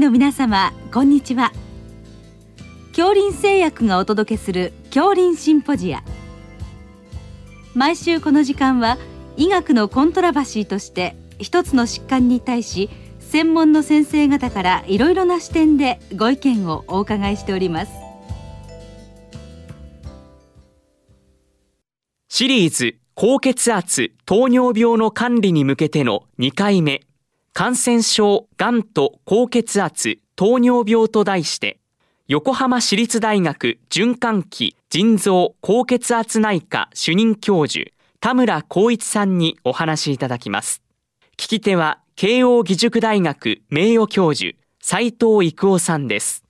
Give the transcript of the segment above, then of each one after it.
の皆様こんにちは。恐林製薬がお届けする恐林シンポジア。毎週この時間は医学のコントラバシーとして一つの疾患に対し専門の先生方からいろいろな視点でご意見をお伺いしております。シリーズ高血圧糖尿病の管理に向けての2回目。感染症がんと高血圧糖尿病と題して横浜市立大学循環器腎臓高血圧内科主任教授田村光一さんにお話いただきます。聞き手は慶応義塾大学名誉教授斉藤育夫さんです。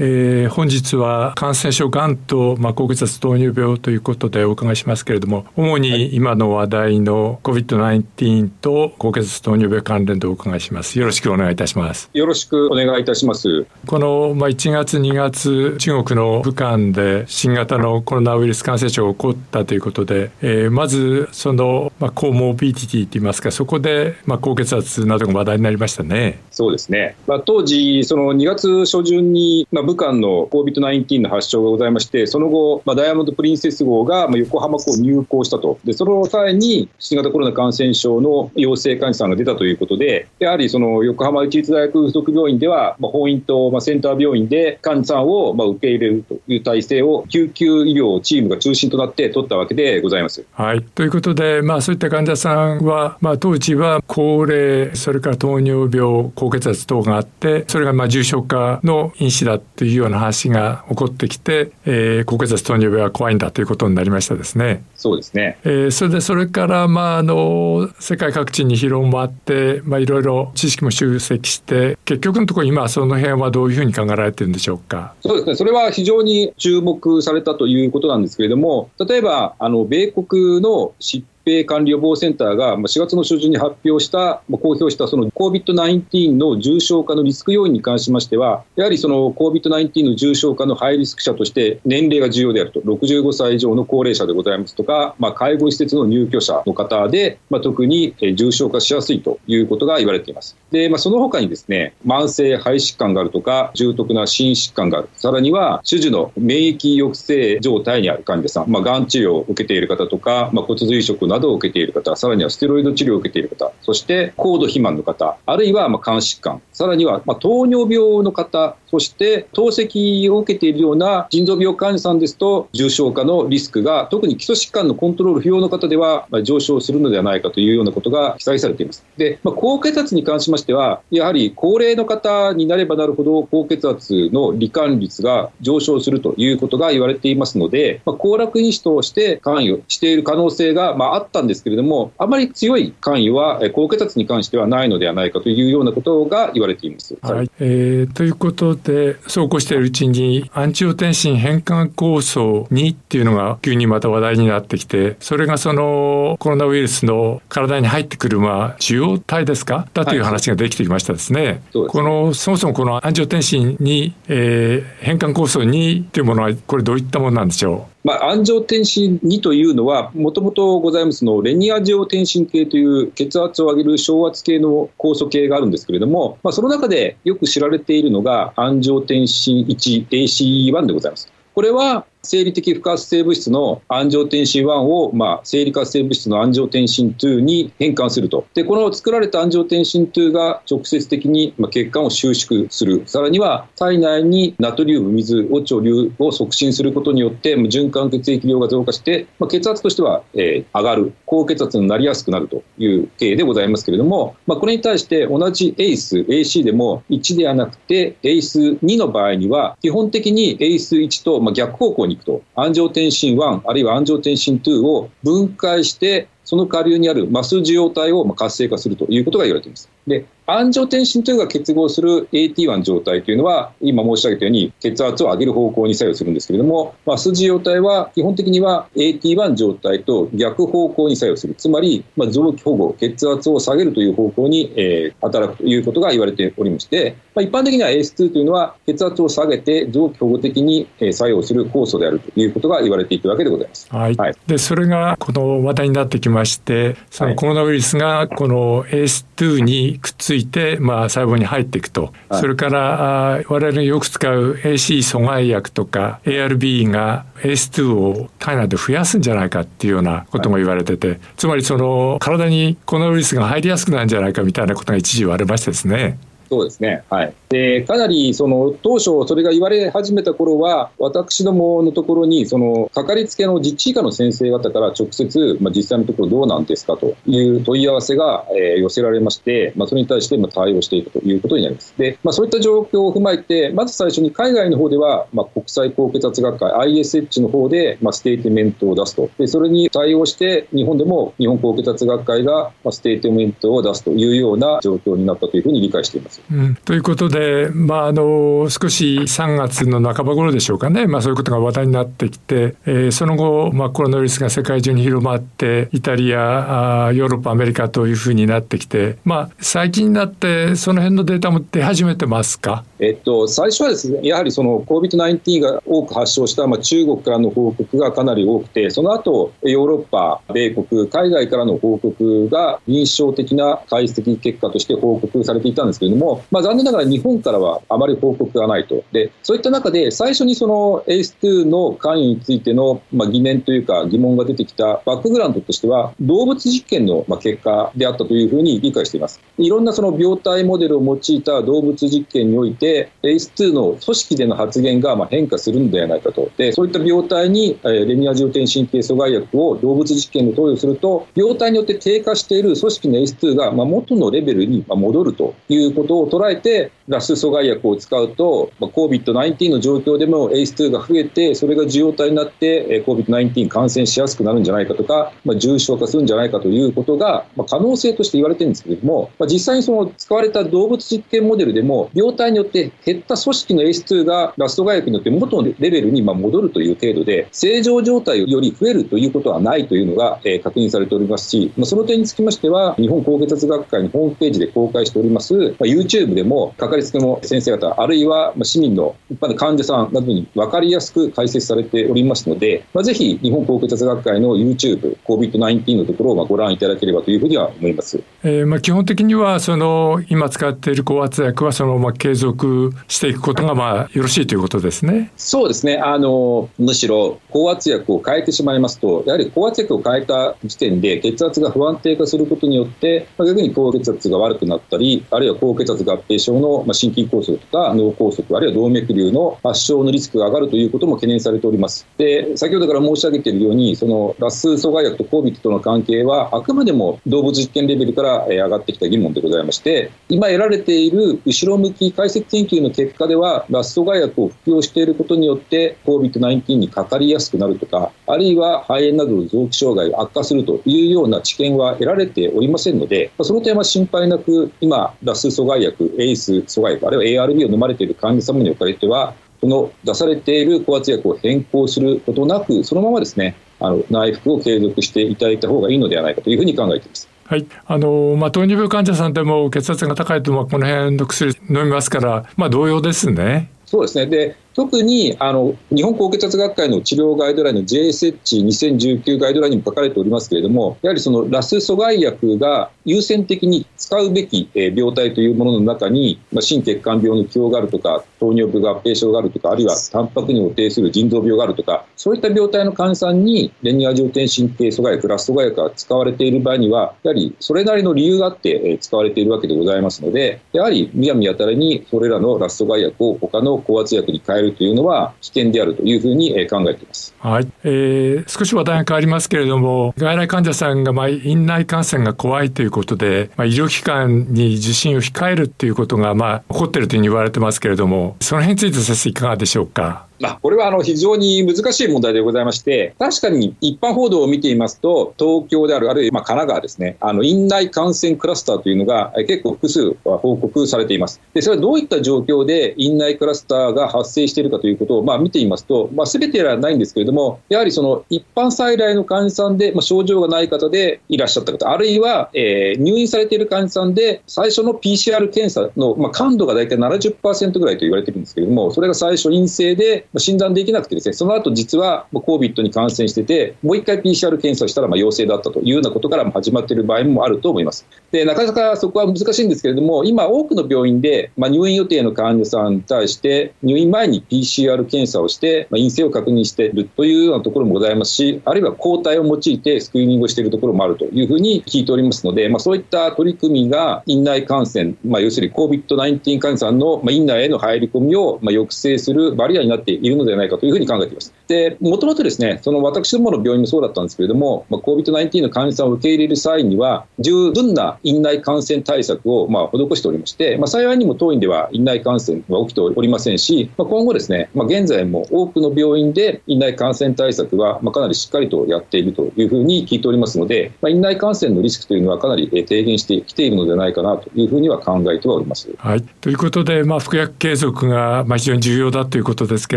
えー、本日は感染症がんと、まあ、高血圧糖尿病ということでお伺いしますけれども主に今の話題の COVID-19 と高血圧糖尿病関連でお伺いします。よろしくお願いいたします。よろしくお願いいたします。この、まあ、1月2月中国の武漢で新型のコロナウイルス感染症が起こったということで、えー、まずその、まあ、コモビディティといいますかそこで、まあ、高血圧などが話題になりましたね。そうですね、まあ、当時その2月初旬に、まあ武漢の COVID-19 の発症がございまして、その後、まあ、ダイヤモンド・プリンセス号が横浜港入港したと、でその際に新型コロナ感染症の陽性患者さんが出たということで、やはりその横浜市立大学附属病院では、まあ、本院と、まあ、センター病院で患者さんを、まあ、受け入れるという体制を、救急医療チームが中心となって取ったわけでございます。はい、ということで、まあ、そういった患者さんは、まあ、当時は高齢、それから糖尿病、高血圧等があって、それがまあ重症化の因子だった。というような話が起こってきて、えー、高血圧糖尿病は怖いんだということになりましたですね。そうですね。えー、それでそれからまああの世界各地に広まってまあいろいろ知識も集積して結局のところ今その辺はどういうふうに考えられてるんでしょうか？そうですね。それは非常に注目されたということなんですけれども、例えばあの米国の疾米管理予防センターが4月の初旬に発表した、公表したその COVID-19 の重症化のリスク要因に関しましては、やはりその COVID-19 の重症化のハイリスク者として年齢が重要であると、65歳以上の高齢者でございますとか、まあ、介護施設の入居者の方で、まあ、特に重症化しやすいということが言われています。で、まあ、その他にですね、慢性肺疾患があるとか、重篤な心疾患がある、さらには種々の免疫抑制状態にある患者さん、まあ、がん治療を受けている方とか、まあ、骨髄移植ななどを受けている方、さらにはステロイド治療を受けている方、そして高度肥満の方、あるいはま肝疾患、さらにはま糖尿病の方、そして透析を受けているような腎臓病患者さんですと、重症化のリスクが特に基礎疾患のコントロール不要の方では上昇するのではないかというようなことが記載されています。で、まあ、高血圧に関しましては、やはり高齢の方になればなるほど高血圧の罹患率が上昇するということが言われていますので、まあ、行楽因子として関与している可能性がまああったんですけれども、あまり強い関与は高血圧に関してはないのではないかというようなことが言われています。はい、はい、えー、ということで、そうこうしているうちに、アンチオテンシン変換酵素2っていうのが急にまた話題になってきて、それがそのコロナウイルスの体に入ってくる、まあ、受容体ですか？だという話ができてきましたですね。はい、この、そもそもこのアンチオテンシンに、えー、変換酵素2っていうものは、これどういったものなんでしょう？まあ、安城天心2というのは、もともとございますのレニアジオ天心系という血圧を上げる昇圧系の酵素系があるんですけれども、まあ、その中でよく知られているのが、安城天心1 ACE1 でございます。これは生理的不活性物質の安城天心1を、まあ、生理活性物質の安城天心2に変換すると。で、この作られた安城天心2が直接的に、まあ、血管を収縮する。さらには体内にナトリウム、水、を貯留を促進することによって、循環血液量が増加して、まあ、血圧としては、えー、上がる。高血圧になりやすくなるという経緯でございますけれども、まあ、これに対して同じ ACE、AC でも1ではなくて ACE2 の場合には、基本的に ACE1 と、まあ、逆方向にくと、安城天心1、あるいは安城天心2を分解して、その下流にあるマス受容体を活性化するということが言われています。で、安城天心というのが結合する AT1 状態というのは、今申し上げたように血圧を上げる方向に作用するんですけれども、麻酔受容体は基本的には AT1 状態と逆方向に作用する。つまり、まあ、臓器保護、血圧を下げるという方向に、えー、働くということが言われておりまして、まあ、一般的には ACE2 というのは血圧を下げて臓器保護的に作用する酵素であるということが言われていたわけでございます。はい。はい、で、それがこの話題になってきまして、そのコロナウイルスがこの ACE2 にくっついいて、まあ、細胞に入っていくと、はい、それからあ我々がよく使う AC 阻害薬とか ARB が ACE2 を体内で増やすんじゃないかっていうようなことも言われてて、はい、つまりその体にコロナウイルスが入りやすくなるんじゃないかみたいなことが一時言われましてですね。そうですね。はい。で、かなり、その、当初、それが言われ始めた頃は、私どものところに、その、かかりつけの実地医家の先生方から直接、まあ、実際のところどうなんですかという問い合わせが、えー、寄せられまして、まあ、それに対して、まあ、対応していくということになります。で、まあ、そういった状況を踏まえて、まず最初に海外の方では、まあ、国際高血圧学会 ISH の方で、まあ、ステートメントを出すと。で、それに対応して、日本でも日本高血圧学会が、まあ、ステートメントを出すというような状況になったというふうに理解しています。うん、ということで、まあ、あの少し3月の半ば頃でしょうかね、まあ、そういうことが話題になってきて、えー、その後、まあ、コロナウイルスが世界中に広まってイタリアあヨーロッパアメリカというふうになってきて、まあ、最近になってその辺のデータも出始めてますか？えっと、最初はですね、やはりその COVID-19 が多く発症した、まあ、中国からの報告がかなり多くて、その後、ヨーロッパ、米国、海外からの報告が印象的な解析結果として報告されていたんですけれども、まあ、残念ながら日本本からはあまり報告がないと。で、そういった中で、最初にその ACE2 の関与についての、まあ、疑念というか疑問が出てきたバックグラウンドとしては、動物実験の、まあ、結果であったというふうに理解しています。いろんなその病態モデルを用いた動物実験において、ACE2 の組織での発現がま変化するのではないかと。で、そういった病態に、えレニア重点神経阻害薬を動物実験で投与すると、病態によって低下している組織の ACE2 がま元のレベルに戻るということを捉えて、ラス阻害薬を使うと、ま COVID-19 の状況でも ACE2 が増えて、それが受容体になって COVID-19 感染しやすくなるんじゃないかとか、まあ、重症化するんじゃないかということが、ま可能性として言われてるんですけれども、まあ、実際にその使われた動物実験モデルでも、病態によって減った組織の ACE2 がラストガ薬によって元のレベルにま戻るという程度で、正常状態より増えるということはないというのが、え確認されておりますし、まその点につきましては、日本高血圧学会のホームページで公開しております、ま YouTube でも、かかりつけの先生方、あるいは市民の一般の患者さんなどに分かりやすく解説されておりますので、まあ、ぜひ日本高血圧学会の YouTube、COVID-19 のところをご覧いただければというふうには思います。えー、まあ基本的にはその今使っている高圧薬はそのまま継続していくことがまあよろしいということですね。そうですね。あのむしろ高圧薬を変えてしまいますと、やはり高圧薬を変えた時点で血圧が不安定化することによって、まあ、逆に高血圧が悪くなったり、あるいは高血圧合併症の、まあ、心筋梗塞とか脳梗塞、あるいは動脈瘤の発症のリスクが上がるということも懸念されております。で、先ほどから申し上げているように、そのラス阻害薬と COVID との関係は、あくまでも動物実験レベルから上がってきた疑問でございまして、今得られている後ろ向き解析研究の結果では、ラス阻害薬を服用していることによって COVID-19 にかかりやすくなるとか、あるいは肺炎などの臓器障害が悪化するというような知見は得られておりませんので、その点は心配なく、今、ラス阻害薬、エイス阻害薬、あるいは ARB を飲まれている患者様におかれては、この出されている高圧薬を変更することなく、そのままですね、あの内服を継続していただいた方がいいのではないかというふうに考えています。はい、あのまあ、糖尿病患者さんでも血圧が高いと、まあ、この辺の薬飲みますから、まあ、同様ですね。そうですねで特にあの日本高血圧学会の治療ガイドラインの JSH2019 ガイドラインにも書かれておりますけれども、やはりそのラス阻害薬が優先的に使うべき病態というものの中に、まあ、心血管病の既往があるとか、糖尿病合併症があるとか、あるいはタンパクにを呈する腎臓病があるとか、そういった病態の患者さんにレニア重点神経阻害薬、ラス阻害薬が使われている場合には、やはりそれなりの理由があって使われているわけでございますので、やはりむやみやたらにそれらのラス阻害薬を他の高圧薬に変ええるというのは危険であるというふうに考えています。はい、えー、少し話題が変わりますけれども、外来患者さんがまあ院内感染が怖いということで、まあ、医療機関に受診を控えるっていうことがまあ起こっているというふうに言われてますけれども、その辺について先生いかがでしょうか？まあ、これはあの非常に難しい問題でございまして、確かに一般報道を見ていますと、東京である、あるいはまあ神奈川ですね、あの院内感染クラスターというのが結構複数報告されています。で、それはどういった状況で院内クラスターが発生しているかということをまあ見ていますと、まあ、全てではないんですけれども、やはりその一般再来の患者さんで、まあ、症状がない方でいらっしゃった方、あるいは、えー、入院されている患者さんで、最初の PCR 検査の、まあ、感度が大体70%ぐらいと言われているんですけれども、それが最初陰性で、診断できなくてですね、その後実は COVID に感染してて、もう一回 PCR 検査したらま陽性だったというようなことからも始まっている場合もあると思います。で、なかなかそこは難しいんですけれども、今多くの病院で、ま入院予定の患者さんに対して、入院前に PCR 検査をして、ま陰性を確認しているというようなところもございますし、あるいは抗体を用いてスクリーニングをしているところもあるというふうに聞いておりますので、まあ、そういった取り組みが院内感染、まあ、要するに COVID-19 患者さんの院内への入り込みを抑制するバリアになっているいるのではないかというふうに考えています。で、もともとですね、その私どもの病院もそうだったんですけれども、まあ、COVID-19 の患者さんを受け入れる際には、十分な院内感染対策をまあ施しておりまして、まあ、幸いにも当院では院内感染は起きておりませんし、まあ、今後ですね、まあ、現在も多くの病院で院内感染対策はまあかなりしっかりとやっているというふうに聞いておりますので、まあ、院内感染のリスクというのはかなり低減してきているのではないかなというふうには考えてはおります。はい、ということで、まあ、服薬継続がまあ非常に重要だということですけ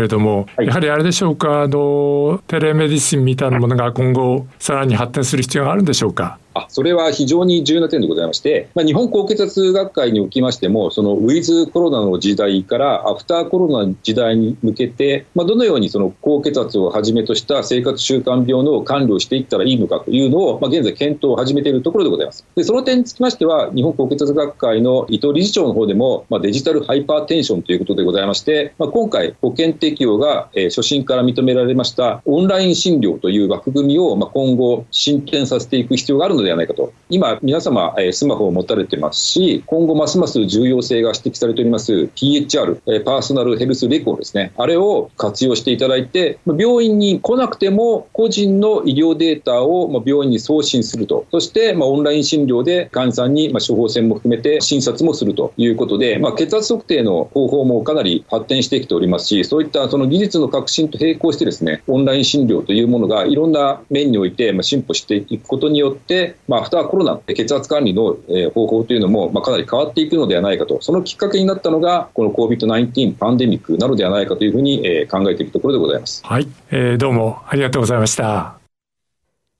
れども、はい、やはりあれでしょうかあのテレメディシンみたいなものが今後さらに発展する必要があるんでしょうか？あそれは非常に重要な点でございまして、まあ、日本高血圧学会におきましても、そのウィズコロナの時代からアフターコロナの時代に向けて、まあ、どのようにその高血圧をはじめとした生活習慣病の管理をしていったらいいのかというのを、まあ、現在検討を始めているところでございます。でその点につきましては、日本高血圧学会の伊藤理事長の方でも、まあ、デジタルハイパーテンションということでございまして、まあ、今回保険適用が、えー、初診から認められましたオンライン診療という枠組みを、まあ、今後進展させていく必要があるのではないかと。今、皆様、えスマホを持たれてますし、今後ますます重要性が指摘されております PHR、えパーソナルヘルスレコーですね、あれを活用していただいて、病院に来なくても個人の医療データを病院に送信すると、そしてまオンライン診療で患者さんにま処方箋も含めて診察もするということで、まあ、血圧測定の方法もかなり発展してきておりますし、そういったその技術の革新と並行してですね、オンライン診療というものがいろんな面において進歩していくことによって、まあ、アフターコロナ血圧管理の方法というのも、まあ、かなり変わっていくのではないかと、そのきっかけになったのが、この COVID-19 パンデミックなのではないかというふうに考えているところでございます。はい、えー、どうもありがとうございました。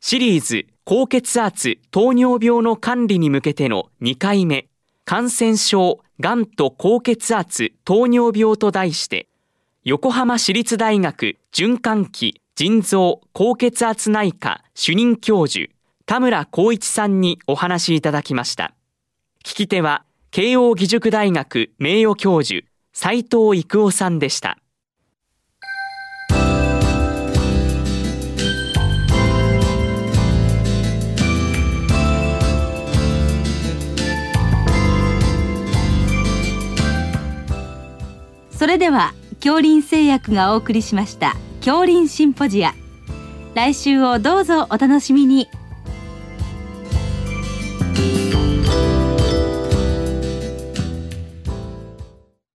シリーズ高血圧糖尿病の管理に向けての2回目感染症がんと高血圧糖尿病と題して横浜市立大学循環器腎臓高血圧内科主任教授田村光一さんにお話いただきました。聞き手は、慶應義塾大学名誉教授、斉藤育夫さんでした。それでは、恐林製薬がお送りしました、恐林シンポジア。来週をどうぞお楽しみに。